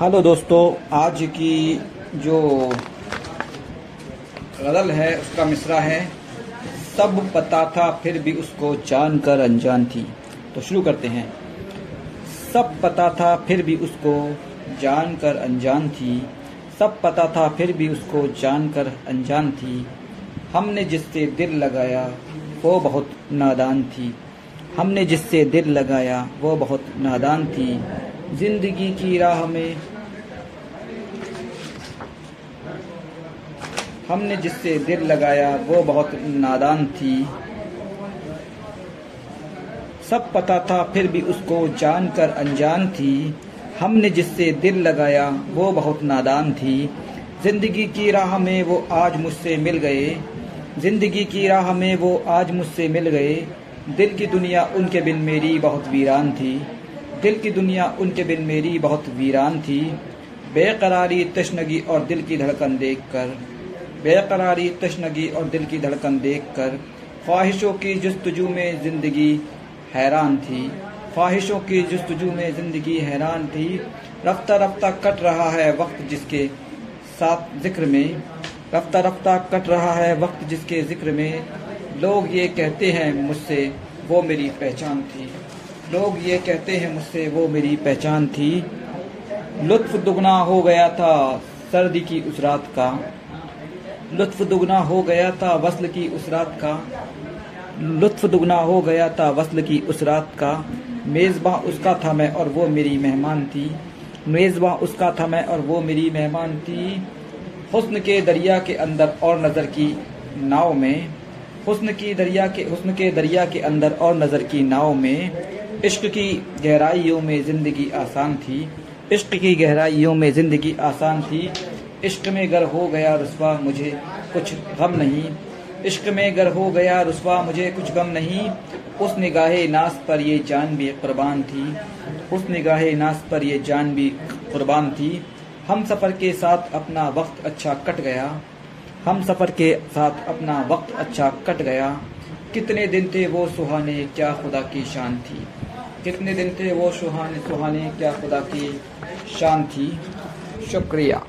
Hello दोस्तों, आज की जो गज़ल है, उसका मिसरा है। सब पता था, फिर भी उसको जान कर अनजान थी। तो शुरू करते हैं। सब पता था, फिर भी उसको जान कर अनजान थी। सब पता था, फिर भी उसको जान कर अनजान थी। हमने जिससे दिल लगाया, वो बहुत नादान थी। हमने जिससे दिल लगाया, वो बहुत नादान थी। ज़िंदगी की राह में हमने जिससे दिल लगाया, वो बहुत नादान थी। सब पता था, फिर भी उसको जानकर अनजान थी। हमने जिससे दिल लगाया, वो बहुत नादान थी। ज़िंदगी की राह में वो आज मुझसे मिल गए। ज़िंदगी की राह में वो आज मुझसे मिल गए। दिल की दुनिया उनके बिन मेरी बहुत वीरान थी। दिल की दुनिया उनके बिन मेरी बहुत वीरान थी। बेकरारी तशनगी और दिल की धड़कन देख कर बेकरारी तशनगी और दिल की धड़कन देख कर ख्वाहिशों की जस्तजू में ज़िंदगी हैरान थी। ख्वाहिशों की जस्तजू में ज़िंदगी हैरान थी। रफ्ता रफ्ता कट रहा है वक्त जिसके साथ ज़िक्र में। रफ्ता रफ्ता कट रहा है वक्त जिसके ज़िक्र में। लोग ये कहते हैं मुझसे, वो मेरी पहचान थी। लोग ये कहते हैं मुझसे, वो मेरी पहचान थी। लुत्फ दुगना हो गया था सर्दी की उस रात का। लुत्फ दुगना हो गया था वसल की उस रात का। लुत्फ दुगना हो गया था वसल की उस रात का। मेज़बां उसका था मैं और वो मेरी मेहमान थी। मेज़बां उसका था मैं और वो मेरी मेहमान थी। हुस्न के दरिया के अंदर और नज़र की नाव में। हुस्न की दरिया के, हुस्न के दरिया के अंदर और नज़र की नाव में। इश्क की गहराइयों में ज़िंदगी आसान थी। इश्क की गहराइयों में ज़िंदगी आसान थी। इश्क में गर हो गया रसवा मुझे कुछ गम नहीं। इश्क में गर हो गया रसवा मुझे कुछ गम नहीं। उस निगाह नास पर ये जान भी कुर्बान थी। उस निगाह नास पर ये जान भी कुर्बान थी। हम सफ़र के साथ अपना वक्त अच्छा कट गया। हम सफ़र के साथ अपना वक्त अच्छा कट गया। कितने दिन थे वो सुहाने, क्या खुदा की शान थी। कितने दिन थे वो सुहाने सुहाने क्या खुदा की शान थी? शुक्रिया।